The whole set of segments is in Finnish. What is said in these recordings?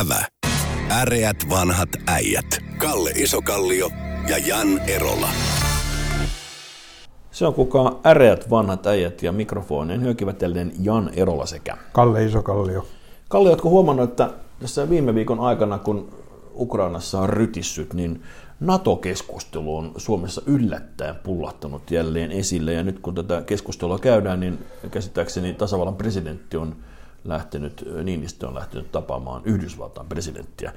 Ävä. Äreät vanhat äijät. Kalle Isokallio ja Jan Erola. Se on kukaan äreät vanhat äijät ja mikrofonien hyökivätellen Jan Erola sekä. Kalle Isokallio. Kalle, oletko huomannut, että tässä viime viikon aikana, kun Ukrainassa on rytissyt, niin NATO-keskustelu on Suomessa yllättäen pullahtanut jälleen esille. Ja nyt kun tätä keskustelua käydään, niin käsittääkseni tasavallan presidentti on lähtenyt, Niinistö on lähtenyt tapaamaan Yhdysvaltain presidenttiä.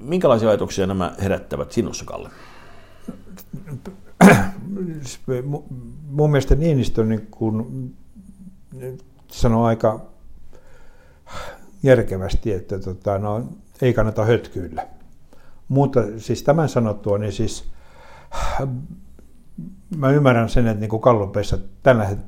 Minkälaisia ajatuksia nämä herättävät sinussa, Kalle? Mun mielestä Niinistö niin kun sanoo aika järkevästi, että tota, no, ei kannata hötkyillä. Mutta siis tämän sanottua, niin siis mä ymmärrän sen, että niin kuin Kallopeissa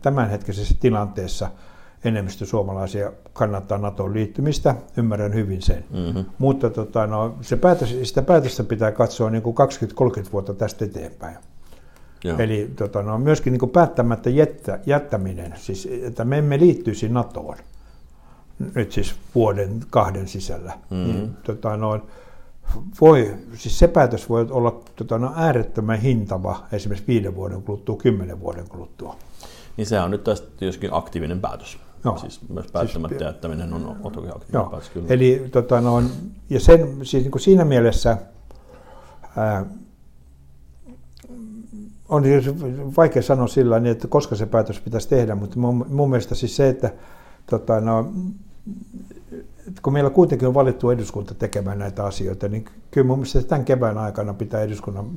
tämänhetkisessä tilanteessa – enemmistö suomalaisia kannattaa NATOon liittymistä, ymmärrän hyvin sen. Mm-hmm. Mutta tota, no, se päätös, sitä päätöstä pitää katsoa niin kuin 20-30 vuotta tästä eteenpäin. Joo. Eli tota, no, myöskin niin päättämättä jättä, jättäminen, siis, että me emme liittyisi NATOon, nyt siis vuoden kahden sisällä, mm-hmm. niin, tota, no, voi, siis se päätös voi olla tota, no, äärettömän hintava esimerkiksi viiden vuoden kuluttua, kymmenen vuoden kuluttua. Niin se on nyt tästä joskin aktiivinen päätös. Joo. Siis myös päättämättä siis, jättäminen on, on toki aktiivinen päätös, kyllä. Eli tota, no, ja sen, siis niin kuin siinä mielessä ää, on vaikea sanoa sillä niin, että koska se päätös pitäisi tehdä, mutta mun, mun mielestä siis se, että tota, no, kun meillä kuitenkin on valittu eduskunta tekemään näitä asioita, niin kyllä mun mielestä tämän kevään aikana pitää eduskunnan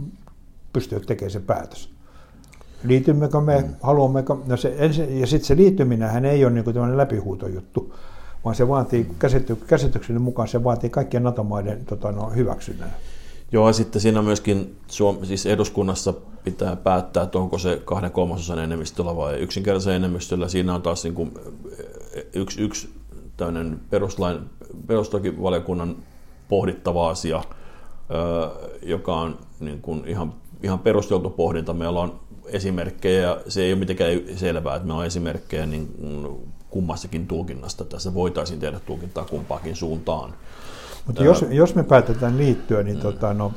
pystyä tekemään se päätös. Liitymmekö me, mm. haluammeko, no se, ja sitten se liittyminen ei ole niin tämmöinen läpihuutojuttu, vaan se vaatii, käsity, käsitykseni mukaan se vaatii kaikkien NATO-maiden tota, no, hyväksynnän. Joo, ja sitten siinä myöskin Suom- siis eduskunnassa pitää päättää, että onko se kahden kolmasosan enemmistöllä vai yksinkertaisen enemmistöllä. Siinä on taas niin kuin yksi, yksi tämmöinen peruslain, perustuslakivaliokunnan pohdittava asia, joka on niin kuin ihan, ihan perusteltu pohdinta. Meillä on esimerkkejä, ja se ei ole mitenkään selvää, että meillä on esimerkkejä niin kummassakin tulkinnasta. Tässä voitaisiin tehdä tulkintaa kumpaakin suuntaan. Mutta jos, jos me päätetään liittyä, niin mm. tota, no,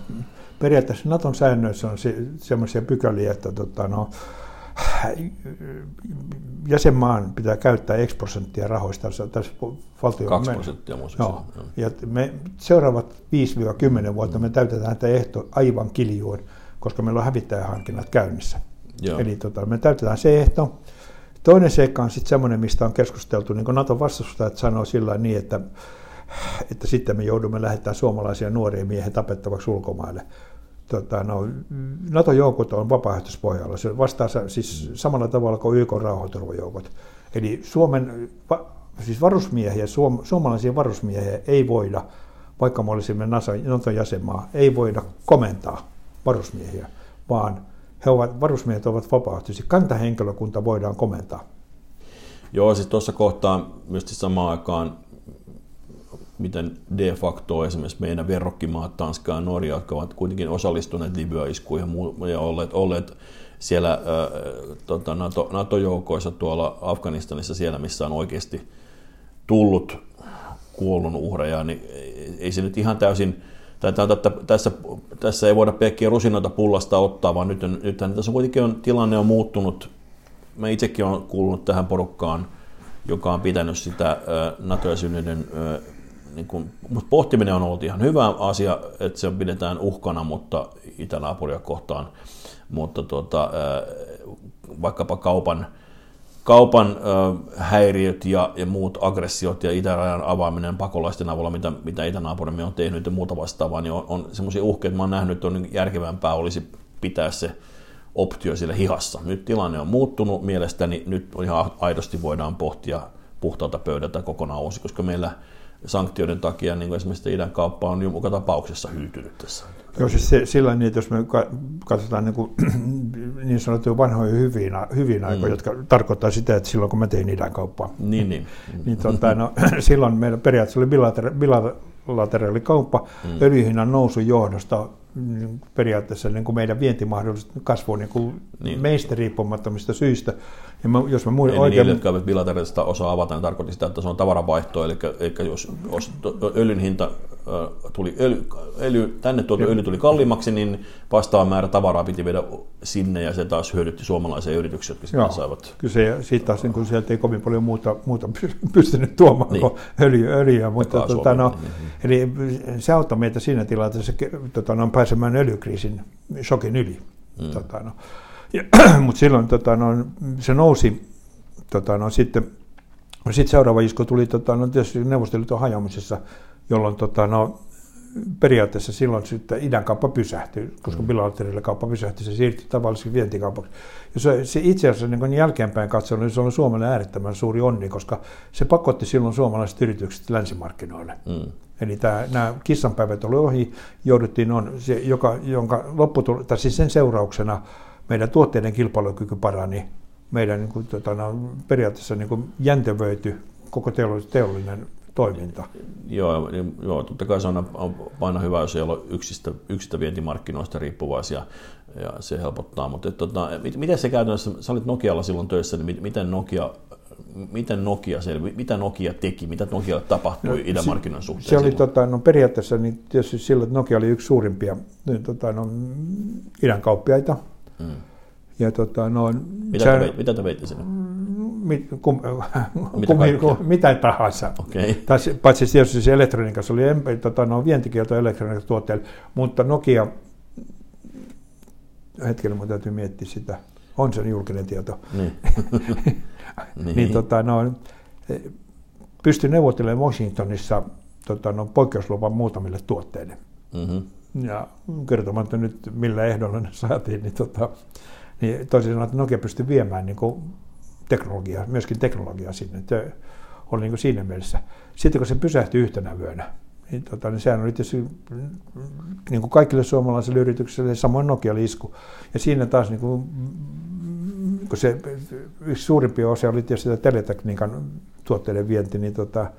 periaatteessa Naton säännöissä on se, sellaisia pykäliä, että tota, no, jäsenmaan pitää käyttää X prosenttia rahoista tässä valtion 2 prosenttia Joo. Ja me seuraavat 5-10 vuotta me täytetään tämä ehto aivan kiljuun, koska meillä on hävittäjähankinnat käynnissä. Joo. Eli tota, me täytetään se ehto. Toinen seikka on sitten semmoinen, mistä on keskusteltu, niin kuin Naton vastustajat sanoo sillä niin, että, että sitten me joudumme lähettämään suomalaisia nuoria miehiä tapettavaksi ulkomaille. Tota, no, NATO-joukot on vapaaehtoispohjalla. Se vastaa siis samalla tavalla kuin YK rauhanturvajoukot. Eli Suomen siis varusmiehiä, suom, suomalaisia varusmiehiä ei voida, vaikka me olisimme Naton jäsenmaa, ei voida komentaa varusmiehiä, vaan he ovat, varusmiehet ovat vapaaehtoisia. Kantahenkilökunta voidaan komentaa. Joo, siis tuossa kohtaa myös samaan aikaan, miten de facto esimerkiksi meidän verrokkimaat, Tanska ja Norja, jotka ovat kuitenkin osallistuneet Libya-iskuihin ja olleet, olleet siellä äh, tota, NATO, NATO-joukoissa tuolla Afganistanissa, siellä missä on oikeasti tullut kuollun uhreja, niin ei se nyt ihan täysin tässä, tässä ei voida pelkkiä rusinoita pullasta ottaa, vaan nyt, nythän tässä kuitenkin on, tilanne on muuttunut. Mä itsekin olen kuulunut tähän porukkaan, joka on pitänyt sitä NATO-jäsenyyden niin kuin, mutta pohtiminen on ollut ihan hyvä asia, että se pidetään uhkana, mutta itänaapuria kohtaan, mutta tuota, vaikkapa kaupan kaupan häiriöt ja, ja muut aggressiot ja itärajan avaaminen pakolaisten avulla, mitä, mitä itänaapurimme on tehnyt ja muuta vastaavaa, niin on, on semmoisia uhkia, että mä oon nähnyt, että on niin järkevämpää olisi pitää se optio sille hihassa. Nyt tilanne on muuttunut mielestäni, nyt ihan aidosti voidaan pohtia puhtaalta pöydältä kokonaan uusi, koska meillä sanktioiden takia niin esimerkiksi idän kauppa on joka tapauksessa hyytynyt tässä. Joo, siis se, sillä niin, että jos me katsotaan niin, kuin, niin sanottuja vanhoja hyviin, hyviin aikoja, mm. jotka tarkoittaa sitä, että silloin kun mä tein idän kauppaa, niin, niin. niin tuota, no, silloin meillä periaatteessa oli bilatera- bilateraali kauppa mm. öljyhinnan nousun johdosta niin periaatteessa niin kuin meidän vientimahdollisuudet kasvuu niin kuin niin. meistä riippumattomista syistä. Ja mä, jos mä muin, oikein... Niille, jotka eivät bilateraalista osaa avata, niin tarkoitti sitä, että se on tavaravaihto, eli, eli jos, jos öljyn hinta tuli öljy, öljy, tänne tuotu öljy tuli kalliimmaksi, niin vastaava määrä tavaraa piti viedä sinne ja se taas hyödytti suomalaisia yrityksiä, jotka Joo, saivat. Kyllä se, siitä taas niin sieltä ei kovin paljon muuta, muuta pystynyt tuomaan niin. kuin öljy, öljyä. Mutta, tota, no, niin. Eli se auttoi meitä siinä tilanteessa tota, no, pääsemään öljykriisin shokin yli. Mm. Tota, no. Mutta silloin tota, no, se nousi tota, no, sitten sitten seuraava isku tuli tota, no, tietysti Neuvostoliiton hajoamisessa, jolloin tota, no, periaatteessa silloin sitten idän kauppa pysähtyi, koska mm. bilateraalilla kauppa pysähtyi, se siirtyi tavallisesti vientikaupaksi. Ja se, se itse asiassa niin jälkeenpäin katsoen, niin se oli Suomelle äärettömän suuri onni, koska se pakotti silloin suomalaiset yritykset länsimarkkinoille. Mm. Eli tämä, nämä kissanpäivät oli ohi, jouduttiin on, se, joka, jonka lopputul- tai siis sen seurauksena meidän tuotteiden kilpailukyky parani, meidän niin kuin, tota, no, periaatteessa niin kuin jäntevöity koko teollinen toiminta. Joo, niin, joo totta kai se on aina hyvä, jos ei ole yksistä, yksistä vientimarkkinoista riippuvaisia, ja se helpottaa. Mutta et, tota, miten se käytännössä, sä olit Nokialla silloin töissä, niin miten Nokia miten Nokia selvi, mitä Nokia teki, mitä Nokia tapahtui no, idän markkinan suhteen? Se oli tota, no, periaatteessa niin tietysti silloin, että Nokia oli yksi suurimpia niin, tota, no, idän kauppiaita. Mm. Ja, tota, no, mitä, sä, te veit, mitä te veitte sinne? Mit, kum, mitä, kum, kum, mitä tahansa. Okay. Tas, paitsi tietysti se elektroniikassa oli tota, no, vientikielto elektroniikatuotteille, mutta Nokia, hetkellä mun täytyy miettiä sitä, on se julkinen tieto. Niin. niin. niin tota, no, pystyi neuvottelemaan Washingtonissa tota, no, poikkeusluvan muutamille tuotteille. Mm-hmm. Ja kertomatta nyt millä ehdolla ne saatiin, niin tota, niin toisin sanoen, että Nokia pystyi viemään niin kuin teknologiaa, myöskin teknologiaa sinne. Että oli niin kuin siinä mielessä. Sitten kun se pysähtyi yhtenä vyönä, niin, tota, niin sehän oli tietysti niin kuin kaikille suomalaisille yrityksille, samoin Nokia isku. Ja siinä taas niin kuin, kun se yksi suurimpia osia oli tietysti teletekniikan tuotteiden vienti, niin tota,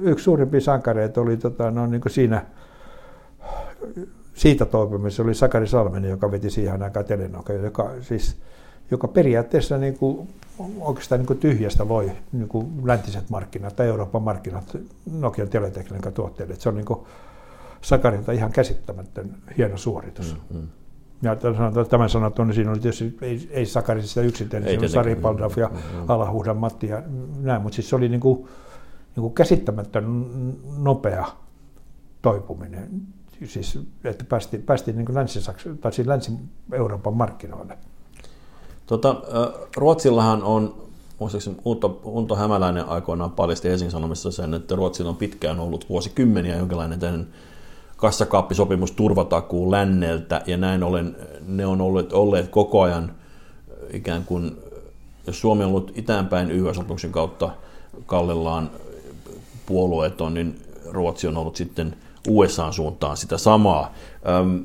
yksi suurimpia sankareita oli tota, no, niin kuin siinä siitä toipumisessa oli Sakari Salminen, joka veti siihen aikaan Telenoka, joka, siis, joka periaatteessa niin kuin, oikeastaan niin kuin tyhjästä loi niin kuin läntiset markkinat tai Euroopan markkinat Nokian teletekniikan tuotteille. Se on niin kuin Sakarilta ihan käsittämätön hieno suoritus. Mm-hmm. Ja tämän sanotun, niin siinä oli tietysti, ei, ei Sakari sitä yksittäinen, siinä oli Sari Paldaf ja mm-hmm. Alahuhdan Matti ja näin, mutta siis se oli niin kuin, niin kuin käsittämätön nopea toipuminen siis, että päästiin, päästiin niin länsi tai Länsi-Euroopan markkinoille. Tota, Ruotsillahan on, muistaakseni Unto, Unto Hämäläinen aikoinaan paljasti Helsingin Sanomissa sen, että Ruotsilla on pitkään ollut vuosikymmeniä jonkinlainen tämän kassakaappisopimus turvatakuu länneltä, ja näin ollen ne on olleet, olleet koko ajan ikään kuin, jos Suomi on ollut itäänpäin YH-sopimuksen kautta kallellaan puolueeton, niin Ruotsi on ollut sitten USAn suuntaan sitä samaa. Öm,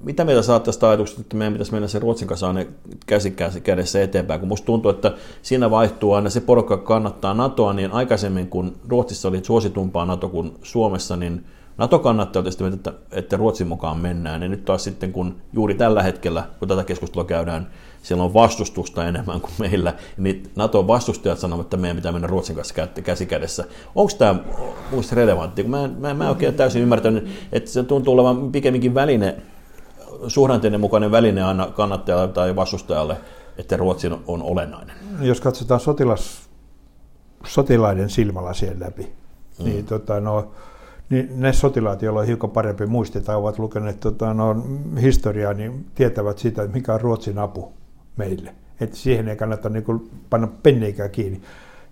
mitä mieltä saat tästä ajatuksesta, että meidän pitäisi mennä se Ruotsin kanssa aina käsi kädessä eteenpäin, kun musta tuntuu, että siinä vaihtuu aina se porukka, kannattaa NATOa, niin aikaisemmin kun Ruotsissa oli suositumpaa NATO kuin Suomessa, niin NATO kannattaa tietysti, että, että Ruotsin mukaan mennään, ja nyt taas sitten kun juuri tällä hetkellä, kun tätä keskustelua käydään, siellä on vastustusta enemmän kuin meillä, niin nato vastustajat sanovat, että meidän pitää mennä Ruotsin kanssa käsi kädessä. Onko tämä muista relevantti? Mä en, mä, en, mä en oikein täysin ymmärtänyt, että se tuntuu olevan pikemminkin väline, suhdanteiden mukainen väline aina kannattajalle tai vastustajalle, että Ruotsi on olennainen. Jos katsotaan sotilas, sotilaiden silmälasien läpi, mm. niin tota, no, niin ne sotilaat, joilla on hiukan parempi muisti tai ovat lukeneet tota, no, historiaa, niin tietävät sitä, mikä on Ruotsin apu meille. Että siihen ei kannata niin kuin panna penneikään kiinni.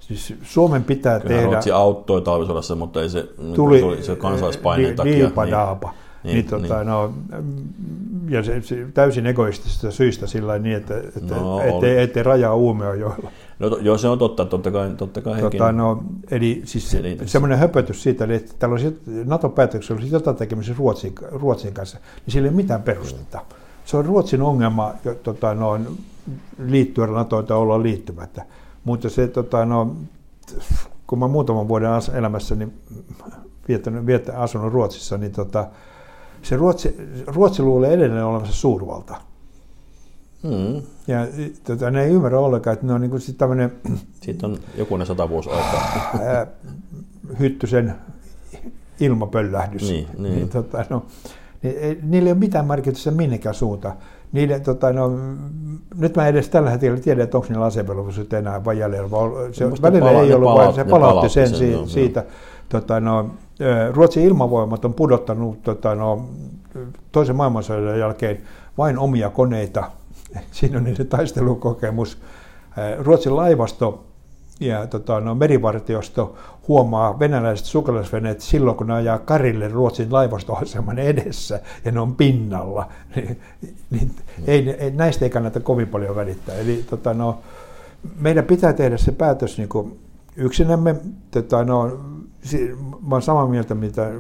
Siis Suomen pitää Kyllä tehdä... Ruotsi auttoi talvisodassa, mutta ei se, tuli, tuli se kansalaispaineen niin, takia. Niinpä niin, daapa. Niin, niin, tota, niin. No, ja se, se, täysin egoistisista syistä sillä niin, että, että no, ettei, ettei rajaa Uumiojoella. No joo, se on totta, totta kai, totta kai tota, no, Eli siis semmoinen höpötys siitä, eli että tällä olisi NATO-päätöksellä olisi jotain tekemistä Ruotsin, Ruotsin kanssa, niin sillä ei ole mitään perustetta. Se on Ruotsin ongelma tota, no, liittyä NATOon tai olla liittymättä. Mutta se, tota, no, kun mä muutaman vuoden elämässäni viettänyt, viettänyt, asunut Ruotsissa, niin tota, se Ruotsi, Ruotsi luulee edelleen olevansa suurvalta. Mm. Ja tota, ne ei ymmärrä ollenkaan, että ne on niin kuin tämmöinen... Siitä on jokunen sata vuosi aikaa. Hyttysen ilmapöllähdys. Niin, niin. niin, tota, no, niin, niillä ei ole mitään merkitystä minnekään suuntaan. Niiden, tota, no, nyt mä edes tällä hetkellä tiedä, että onko niillä asevelvollisuutta enää vai jäljellä. Se, välillä pala- ei ollut, pala- vaan se palautti sen, sen, si- joo, siitä. Tota, no, Ruotsin ilmavoimat on pudottanut tota, no, toisen maailmansodan jälkeen vain omia koneita. Siinä on niiden taistelukokemus. Ruotsin laivasto ja tota, no, merivartiosto huomaa venäläiset sukellusveneet silloin, kun ne ajaa karille Ruotsin laivastoaseman edessä ja ne on pinnalla. niin, niin, ei, ei, näistä ei kannata kovin paljon välittää. Eli tota, no, meidän pitää tehdä se päätös niin kuin yksinämme. Tota, no, mä olen samaa mieltä, mitä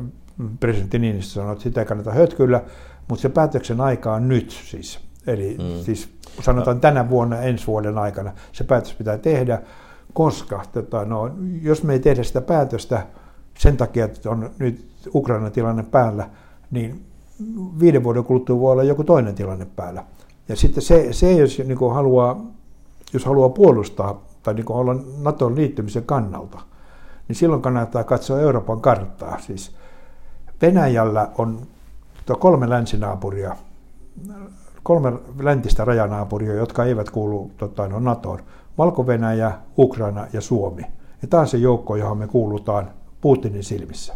presidentti Niinistö sanoi, että sitä ei kannata hötkyllä, mutta se päätöksen aika on nyt siis. Eli mm. siis sanotaan tänä vuonna, ensi vuoden aikana se päätös pitää tehdä, koska tota, no, jos me ei tehdä sitä päätöstä sen takia, että on nyt Ukrainan tilanne päällä, niin viiden vuoden kuluttua voi olla joku toinen tilanne päällä. Ja sitten se, se jos, niin haluaa, jos haluaa puolustaa tai niin olla NATOn liittymisen kannalta, niin silloin kannattaa katsoa Euroopan karttaa. Siis Venäjällä on kolme länsinaapuria, kolme läntistä rajanaapuria, jotka eivät kuulu tota, no, NATOon. Valko-Venäjä, Ukraina ja Suomi. Ja tämä on se joukko, johon me kuulutaan Putinin silmissä.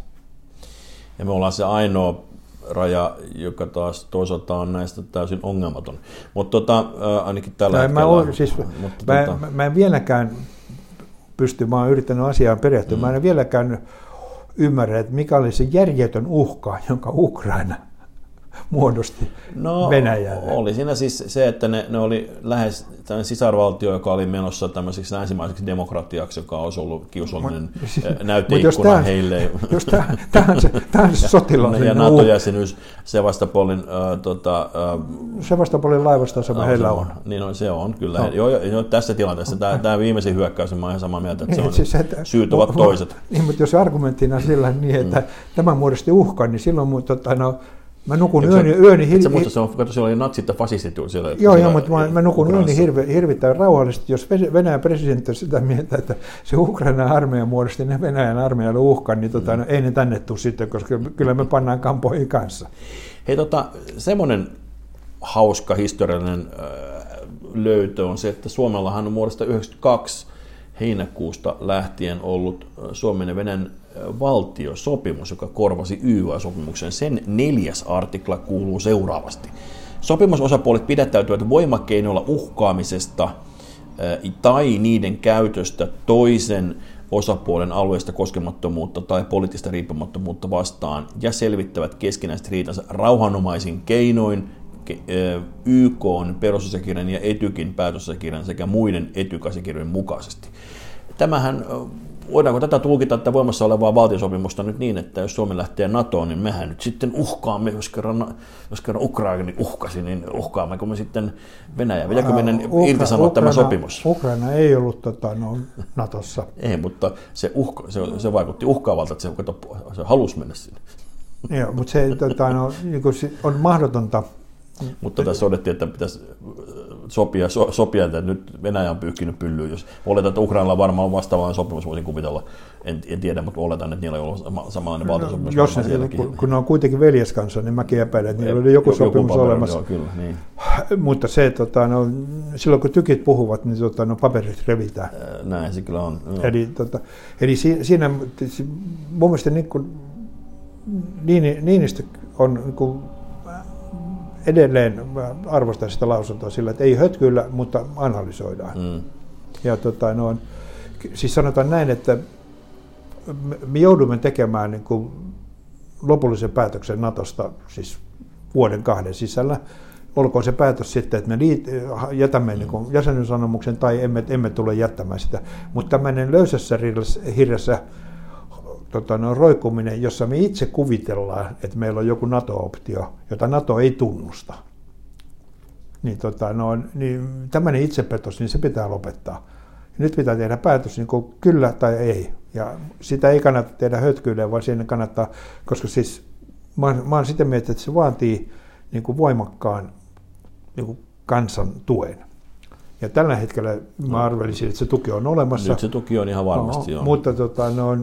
Ja me ollaan se ainoa raja, joka taas toisaalta on näistä täysin ongelmaton. Mutta tota, ainakin tällä hetkellä... Mä, on, siis, mutta mä, tota... mä, mä en vieläkään pysty, mä oon yrittänyt asiaan perehtyä, mm. mä en vieläkään ymmärrä, että mikä oli se järjetön uhka, jonka Ukraina muodosti no, Venäjälle? Oli siinä siis se, että ne, ne oli lähes tämmöinen sisarvaltio, joka oli menossa tämmöiseksi länsimaiseksi demokratiaksi, joka olisi ollut kiusallinen siis, näyteikkuna jos heille. Jos tämä on se, tämä on se sotilaallinen Ja NATO-jäsenyys Sevastopolin... Äh, tota, äh, Sevastopolin laivastoasema heillä on. Niin on, se on kyllä. No. Joo, jo, tässä tilanteessa tämä, tämä viimeisin hyökkäys, mä olen ihan samaa mieltä, että se niin, on, siis, että, syyt ovat toiset. Niin, mutta jos argumenttina sillä niin, että mm. tämä muodosti uhkan, niin silloin tota, no, Mä nukun Eikö yöni, yöni hirvi... Se, mutta se on, kato, siellä oli natsit ja fasistit siellä. Joo, joo, mutta mä, mä nukun yöni hirvi, hirvittäin rauhallisesti, jos Venäjän presidentti on sitä mieltä, että se Ukrainan armeija muodosti ne Venäjän armeijalle uhkan, niin tota, mm. ei ne tänne tule sitten, koska kyllä me pannaan kampoihin kanssa. Hei, tota, semmoinen hauska historiallinen äh, löytö on se, että Suomellahan on muodosta 92 heinäkuusta lähtien ollut Suomen ja Venäjän valtiosopimus, joka korvasi YYA-sopimuksen. Sen neljäs artikla kuuluu seuraavasti. Sopimusosapuolet pidättäytyvät voimakeinoilla uhkaamisesta tai niiden käytöstä toisen osapuolen alueesta koskemattomuutta tai poliittista riippumattomuutta vastaan ja selvittävät keskinäiset riitansa rauhanomaisin keinoin YK perusasiakirjan ja Etykin päätösasiakirjan sekä muiden etykasiakirjojen mukaisesti. Tämähän voidaanko tätä tulkita, että voimassa olevaa valtiosopimusta nyt niin, että jos Suomi lähtee NATOon, niin mehän nyt sitten uhkaamme, jos kerran, jos kerran Ukraina uhkasi, niin uhkaammeko me sitten Venäjä? Pitääkö meidän Ukra- irtisanoa tämä sopimus? Ukraina ei ollut tota, no, NATOssa. ei, mutta se, uhka, se, se vaikutti uhkaavalta, että se, kato, se halusi mennä sinne. Joo, mutta se tota, no, niin on mahdotonta mutta tässä todettiin, että pitäisi sopia, so, sopia, että nyt Venäjä on pyyhkinyt pyllyyn. Jos oletan, että Ukrainalla varmaan on vastaavaan sopimus, voisin kuvitella. En, en tiedä, mutta oletan, että niillä on ollut sama, samanlainen no, valtiosopimus. Jos ne, kun, kun ne on kuitenkin veljeskansa, niin mäkin epäilen, että niillä oli joku, joku sopimus joku olemassa. Joo, kyllä, niin. Mutta se, tota, no, silloin kun tykit puhuvat, niin tota, no, paperit revitään. Näin se kyllä on. Joo. Eli, tota, eli siinä, mun mielestä niin kuin, Niinistö on niin kuin, edelleen arvostan sitä lausuntoa sillä, että ei hötkyillä, mutta analysoidaan. Mm. Ja tota, no, siis sanotaan näin, että me joudumme tekemään niin kuin lopullisen päätöksen Natosta siis vuoden kahden sisällä. Olkoon se päätös sitten, että me liit, jätämme mm. niin jäsenyysanomuksen tai emme, emme tule jättämään sitä. Mutta tämmöinen löysässä hirressä tota, no, roikkuminen, jossa me itse kuvitellaan, että meillä on joku NATO-optio, jota NATO ei tunnusta. Niin, tota, no, niin tämmöinen itsepetos, niin se pitää lopettaa. Ja nyt pitää tehdä päätös niin kuin kyllä tai ei. Ja sitä ei kannata tehdä hötkyille, vaan siinä kannattaa, koska siis mä, mä olen sitä mieltä, että se vaatii niin kuin voimakkaan niin kuin kansan tuen. Ja tällä hetkellä mä arvelisin, että se tuki on olemassa. Nyt se tuki on ihan varmasti. No, Mutta tota, no,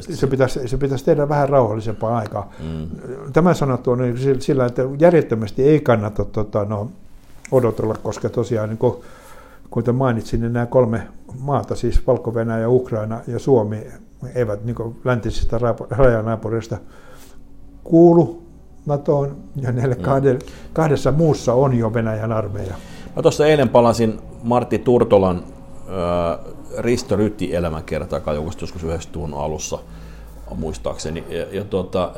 se pitäisi, se pitäisi tehdä vähän rauhallisempaa aikaa. Mm. Tämän sanottu on niin sillä, että järjettömästi ei kannata tota, no, odotella, koska tosiaan niin kuin, kuten mainitsin, niin nämä kolme maata, siis valko ja Ukraina ja Suomi, eivät niin läntisistä rajanaapureista kuulu NATOon ja näille mm. kahdessa muussa on jo Venäjän armeija. Mä tuossa eilen palasin Martti Turtolan Risto Rytti elämänkertaa, joka joskus 90 alussa muistaakseni. Ja, ja tuota,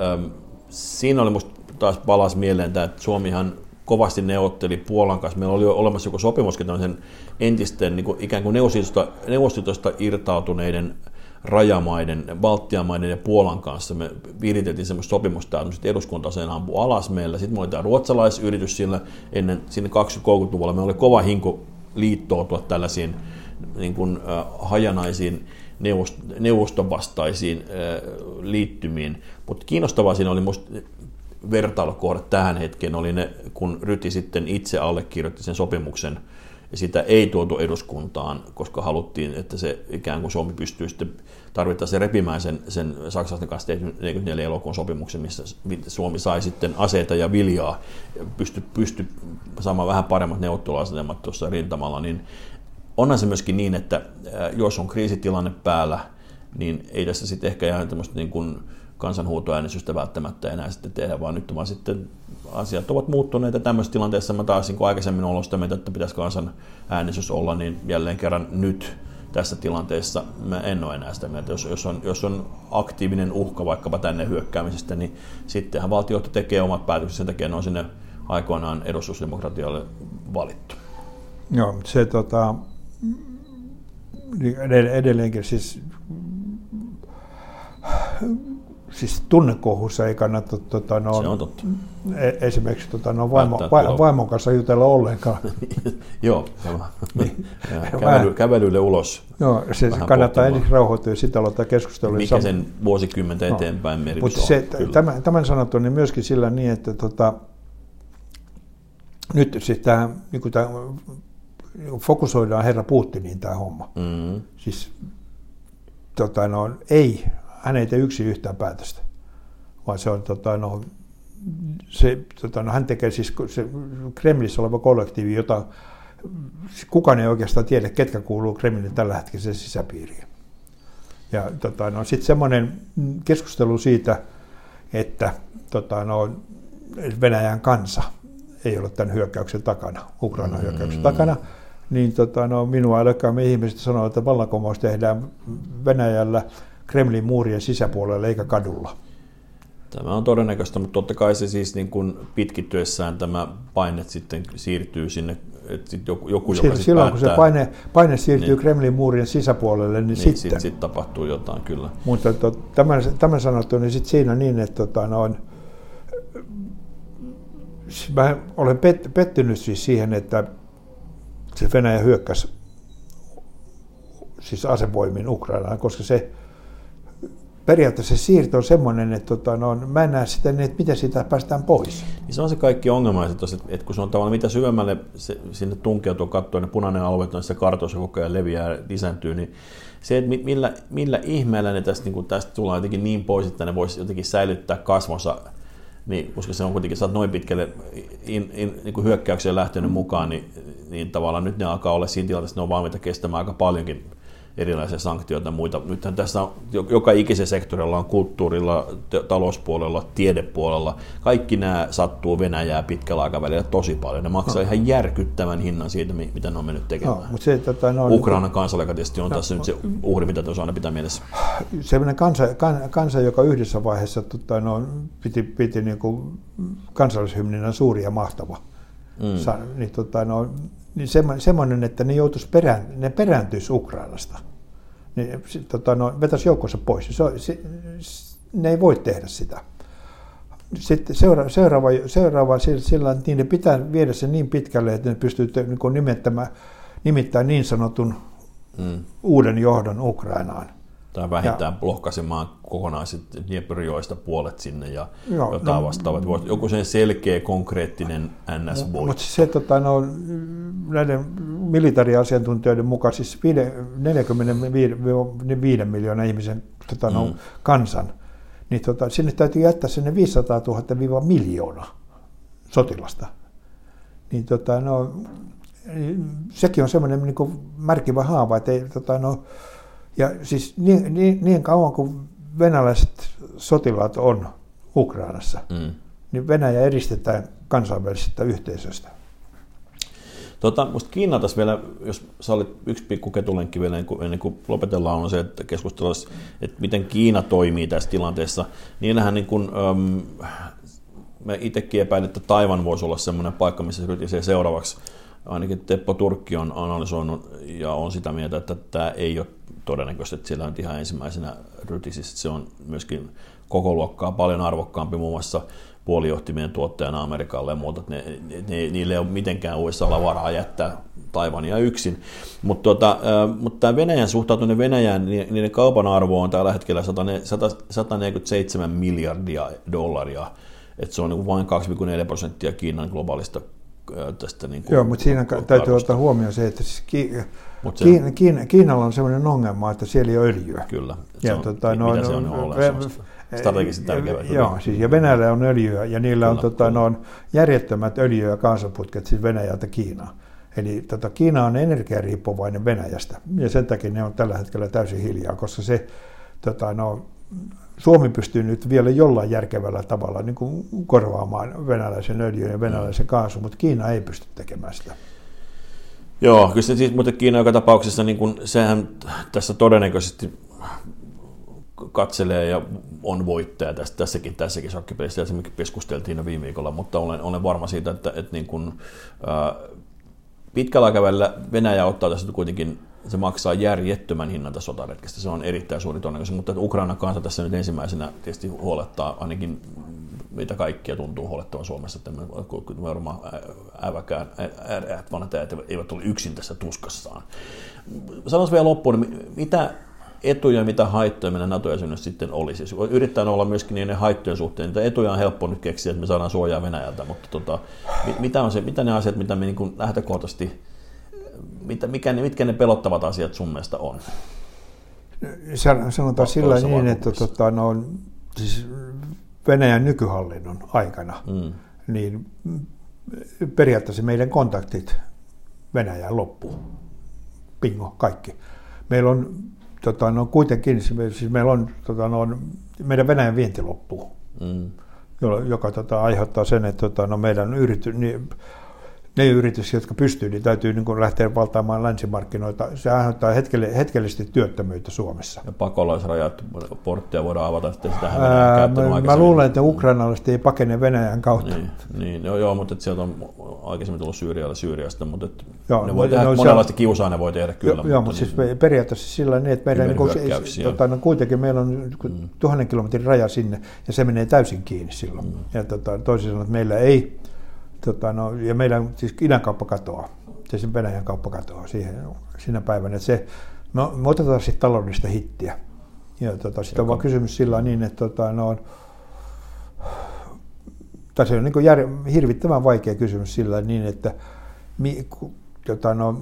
siinä oli musta taas palas mieleen tämä, että Suomihan kovasti neuvotteli Puolan kanssa. Meillä oli jo olemassa joku sopimuskin entisten niin kuin ikään kuin neuvostoliitosta irtautuneiden rajamaiden, Baltiamaiden ja Puolan kanssa me viriteltiin semmoista sopimusta, että eduskuntaseen ampuu alas meillä. Sitten me oli tämä ruotsalaisyritys sillä ennen sinne 20-30-luvulla. Me oli kova hinku liittoutua tällaisiin niin kuin, hajanaisiin neuvost- neuvostovastaisiin äh, liittymiin. Mutta kiinnostavaa siinä oli musta vertailukohdat tähän hetkeen oli ne, kun Ryti sitten itse allekirjoitti sen sopimuksen – ja sitä ei tuotu eduskuntaan, koska haluttiin, että se ikään kuin Suomi pystyy sitten tarvittaessa repimään sen, sen saksalaisten kanssa 44 elokuun sopimuksen, missä Suomi sai sitten aseita ja viljaa, pysty, pysty saamaan vähän paremmat neuvotteluasetelmat tuossa rintamalla, niin onhan se myöskin niin, että jos on kriisitilanne päällä, niin ei tässä sitten ehkä ihan tämmöistä niin kuin kansanhuutoäänestystä välttämättä enää sitten tehdä, vaan nyt vaan sitten asiat ovat muuttuneet ja tämmöisessä tilanteessa mä taas niin aikaisemmin ollut sitä mieltä, että pitäisi kansan äänestys olla, niin jälleen kerran nyt tässä tilanteessa mä en ole enää sitä mieltä. Jos, jos, on, jos on aktiivinen uhka vaikkapa tänne hyökkäämisestä, niin sittenhän valtiohto tekee omat päätökset, sen takia ne on sinne aikoinaan edustusdemokratialle valittu. Joo, se tota, edelleenkin siis siis tunnekohussa ei kannata tota, no, se on totta. E- esimerkiksi tota, no, vaimo, va, vaimon kanssa jutella ollenkaan. Joo, niin. Kävely, kävelylle ulos. Joo, se kannattaa ensin rauhoittua ja sitten aloittaa keskustelua. Mikä sen vuosikymmentä no. eteenpäin merkitys Mutta se, on, tämän, tämän sanottu niin myöskin sillä niin, että tota, nyt siis tämä, niin tämä, fokusoidaan herra Putiniin tämä homma. Mm-hmm. Siis tota, no, ei hän ei tee yksi yhtään päätöstä, vaan se on, tota, no, se, tota, no, hän tekee siis se Kremlissä oleva kollektiivi, jota kukaan ei oikeastaan tiedä, ketkä kuuluu Kremlin tällä hetkellä sisäpiiriin. Ja tota, no, sitten semmoinen keskustelu siitä, että tota, no, Venäjän kansa ei ole tämän hyökkäyksen takana, Ukrainan hyökkäyksen mm. takana, niin tota, no, minua älkäämme ihmiset sanoa, että vallankumous tehdään Venäjällä Kremlin muurien sisäpuolella eikä kadulla. Tämä on todennäköistä, mutta totta kai se siis niin kuin pitkittyessään tämä paine sitten siirtyy sinne, että joku, joku joka Silloin päättää, kun se paine, paine siirtyy niin, Kremlin muurien sisäpuolelle, niin, niin sitten... Sit, sit tapahtuu jotain, kyllä. Mutta to, tämän, tämän sanottu, niin sitten siinä niin, että tota, noin, mä olen pet, pettynyt siis siihen, että se Venäjä hyökkäsi siis asevoimin Ukrainaan, koska se periaatteessa se siirto on semmoinen, että tota, no, mä en näe sitä, niin, että miten siitä päästään pois. Niin se on se kaikki ongelma, että, että kun se on tavallaan mitä syvemmälle se, sinne tunkeutuu katsoen, ne punainen alue se kartoissa koko ajan leviää ja lisääntyy, niin se, että millä, millä ihmeellä ne tästä, niin kuin tästä tullaan jotenkin niin pois, että ne voisi jotenkin säilyttää kasvonsa, niin, koska se on kuitenkin, sä noin pitkälle in, in, niin kuin hyökkäykseen lähtenyt mukaan, niin, niin tavallaan nyt ne alkaa olla siinä tilanteessa, että ne on valmiita kestämään aika paljonkin erilaisia sanktioita ja muita. Nythän tässä on, joka ikisen sektorilla on kulttuurilla, talouspuolella, tiedepuolella. Kaikki nämä sattuu Venäjää pitkällä aikavälillä tosi paljon. Ne maksaa no. ihan järkyttävän hinnan siitä, mitä ne on mennyt tekemään. No, mutta se, tota, no, Ukrainan kansalle, joka tietysti on no, tässä no, nyt se uhri, mitä tuossa aina pitää mielessä. Sellainen kansa, kan, kansa joka yhdessä vaiheessa tota, no, piti, piti niin kuin kansallishymninä suuri ja mahtava. Mm. Sa, niin, tota, no, niin semmoinen, että ne joutuisi perään, ne perääntyisi Ukrainasta niin tota, no, vetäisi joukkonsa pois. Se, se, ne ei voi tehdä sitä. Sitten seura, seuraava, seuraava sillä, niin ne pitää viedä se niin pitkälle, että ne pystyy niin nimittämään, nimittämään niin sanotun mm. uuden johdon Ukrainaan tai vähintään ja, lohkaisemaan kokonaiset Dnieprjoista puolet sinne ja joo, jotain no, vastaavaa. Joku sen selkeä, konkreettinen ns no, Mutta se tota, no, näiden militaariasiantuntijoiden mukaan siis 45 miljoonaa ihmisen tota, no, mm. kansan, niin tota, sinne täytyy jättää sinne 500 000 miljoona sotilasta. Niin tota, no, sekin on semmoinen niin märkivä haava, että ei, tota, no, ja siis niin, niin, niin kauan kuin venäläiset sotilaat on Ukrainassa, mm. niin Venäjä eristetään kansainvälisestä yhteisöstä. Tota, musta Kiina tässä vielä, jos olit yksi pikku ketulenkki vielä ennen kuin, ennen kuin lopetellaan, on se, että keskustellaan, että miten Kiina toimii tässä tilanteessa. Niinhän niin kuin, um, me itsekin epäilen, että Taivan voisi olla semmoinen paikka, missä se seuraavaksi. Ainakin Teppo Turkki on analysoinut ja on sitä mieltä, että tämä ei ole todennäköistä, että siellä on ihan ensimmäisenä rytisissä. Se on myöskin koko luokkaa paljon arvokkaampi muun muassa puolijohtimien tuottajana Amerikalle ja muuta, ne, ne, niille ei ole mitenkään USAlla varaa jättää Taivania yksin. Mutta tota, mut tämä Venäjän suhtautuminen Venäjään, niin niiden kaupan arvo on tällä hetkellä 147 miljardia dollaria, että se on niin vain 2,4 prosenttia Kiinan globaalista tästä. Niin kuin, Joo, mutta siinä täytyy ottaa huomioon se, että siis Ki- se Kiina, Kiina, Kiinalla on sellainen ongelma, että siellä ei ole öljyä. Kyllä. Ja on, tota, no, mitä no, se on no, strategisesti tärkeää. Joo, siis, ja Venäjällä on öljyä, ja niillä kyllä, on, tota, no, on järjettömät öljy- ja kaasuputket siis Venäjältä Kiinaan. Eli tota, Kiina on energiariippuvainen Venäjästä, ja sen takia ne on tällä hetkellä täysin hiljaa, koska se, tota, no, Suomi pystyy nyt vielä jollain järkevällä tavalla niin kuin korvaamaan venäläisen öljyn ja venäläisen kaasun, mutta Kiina ei pysty tekemään sitä. Joo, kyllä se siis, mutta Kiina joka tapauksessa, niin kuin, sehän tässä todennäköisesti katselee ja on voittaja tästä, tässäkin, tässäkin shakkipelissä, ja keskusteltiin jo viime viikolla, mutta olen, olen varma siitä, että, että niin kuin, ää, pitkällä aikavälillä Venäjä ottaa tässä kuitenkin, se maksaa järjettömän hinnan tästä sotaretkestä, se on erittäin suuri todennäköisyys, mutta Ukraina kanssa tässä nyt ensimmäisenä tietysti huolettaa ainakin mitä kaikkia tuntuu huolettavan Suomessa, että me varmaan äväkään, vanhat eivät ole yksin tässä tuskassaan. Sanoisin vielä loppuun, niin mitä etuja, mitä haittoja meidän NATO-jäsenyydessä sitten olisi. Siis yrittää olla myöskin niiden haittojen suhteen. Niitä etuja on helppo nyt keksiä, että me saadaan suojaa Venäjältä, mutta tota, mitä, on se, mitä ne asiat, mitä me niin lähtökohtaisesti, mitä, mikä ne, mitkä ne pelottavat asiat sun mielestä on? Sanotaan sillä niin, että tota, no, siis Venäjän nykyhallinnon aikana, mm. niin periaatteessa meidän kontaktit Venäjään loppuu. Pingo, kaikki. Meillä on tota, no, kuitenkin, siis meillä on, tota, no, meidän Venäjän vienti loppuu, mm. joka tota, aiheuttaa sen, että tota, no, meidän yrity, niin, ne yritykset, jotka pystyy, niin täytyy niin kuin lähteä valtaamaan länsimarkkinoita. Se aiheuttaa hetkelle, hetkellisesti työttömyyttä Suomessa. Ja pakolaisrajat, porttia voidaan avata sitten sitä Ää, mä, mä luulen, että ukrainalaiset ei pakene Venäjän kautta. Niin, niin joo, joo, mutta sieltä on aikaisemmin tullut Syyrialle Syyriasta, mutta et joo, ne voi tehdä, no, monenlaista kiusaa ne voi tehdä kyllä. Joo, joo mutta niin, siis periaatteessa sillä niin, että meidän niin tota, no, kuitenkin meillä on mm. tuhannen kilometrin raja sinne, ja se menee täysin kiinni silloin. Mm. Ja tota, toisin sanoen, että meillä ei tota, no, ja meidän siis idän kauppa katoaa, siis Venäjän kauppa katoaa siihen, siinä päivänä. Että se, no, me otetaan sitten taloudellista hittiä. Ja tota, sitten on vaan kysymys sillä niin, että tota, no, tai se on niin jär, hirvittävän vaikea kysymys sillä niin, että mi, tota, no,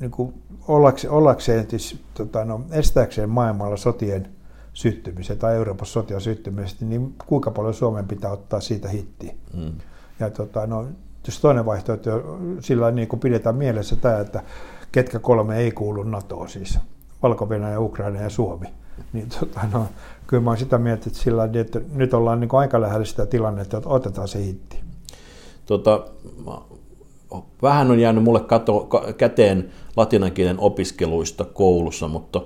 niin kuin ollakseen, ollakseen siis, tota, no, estääkseen maailmalla sotien syttymisen tai Euroopassa sotia syttymistä, niin kuinka paljon Suomen pitää ottaa siitä hitti. Mm. Ja tota, no, jos toinen vaihtoehto, sillä niin kuin pidetään mielessä tämä, että ketkä kolme ei kuulu NATOon, siis valko Ukraina ja Suomi, niin tota, no, kyllä mä olen sitä mieltä, että, sillä, että nyt ollaan niin kuin aika lähellä sitä tilannetta, että otetaan se hitti. Tota, vähän on jäänyt mulle kato, käteen latinankielen opiskeluista koulussa, mutta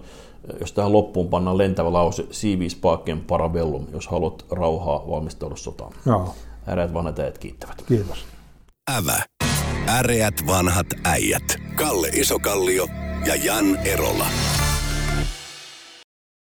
jos tähän loppuun pannaan lentävä lause, civis pacem parabellum, jos haluat rauhaa, valmistaudu sotaan. Joo. Äreät vanhat äijät kiittävät. Kiitos. Ävä. Äreät vanhat äijät. Kalle Isokallio ja Jan Erola.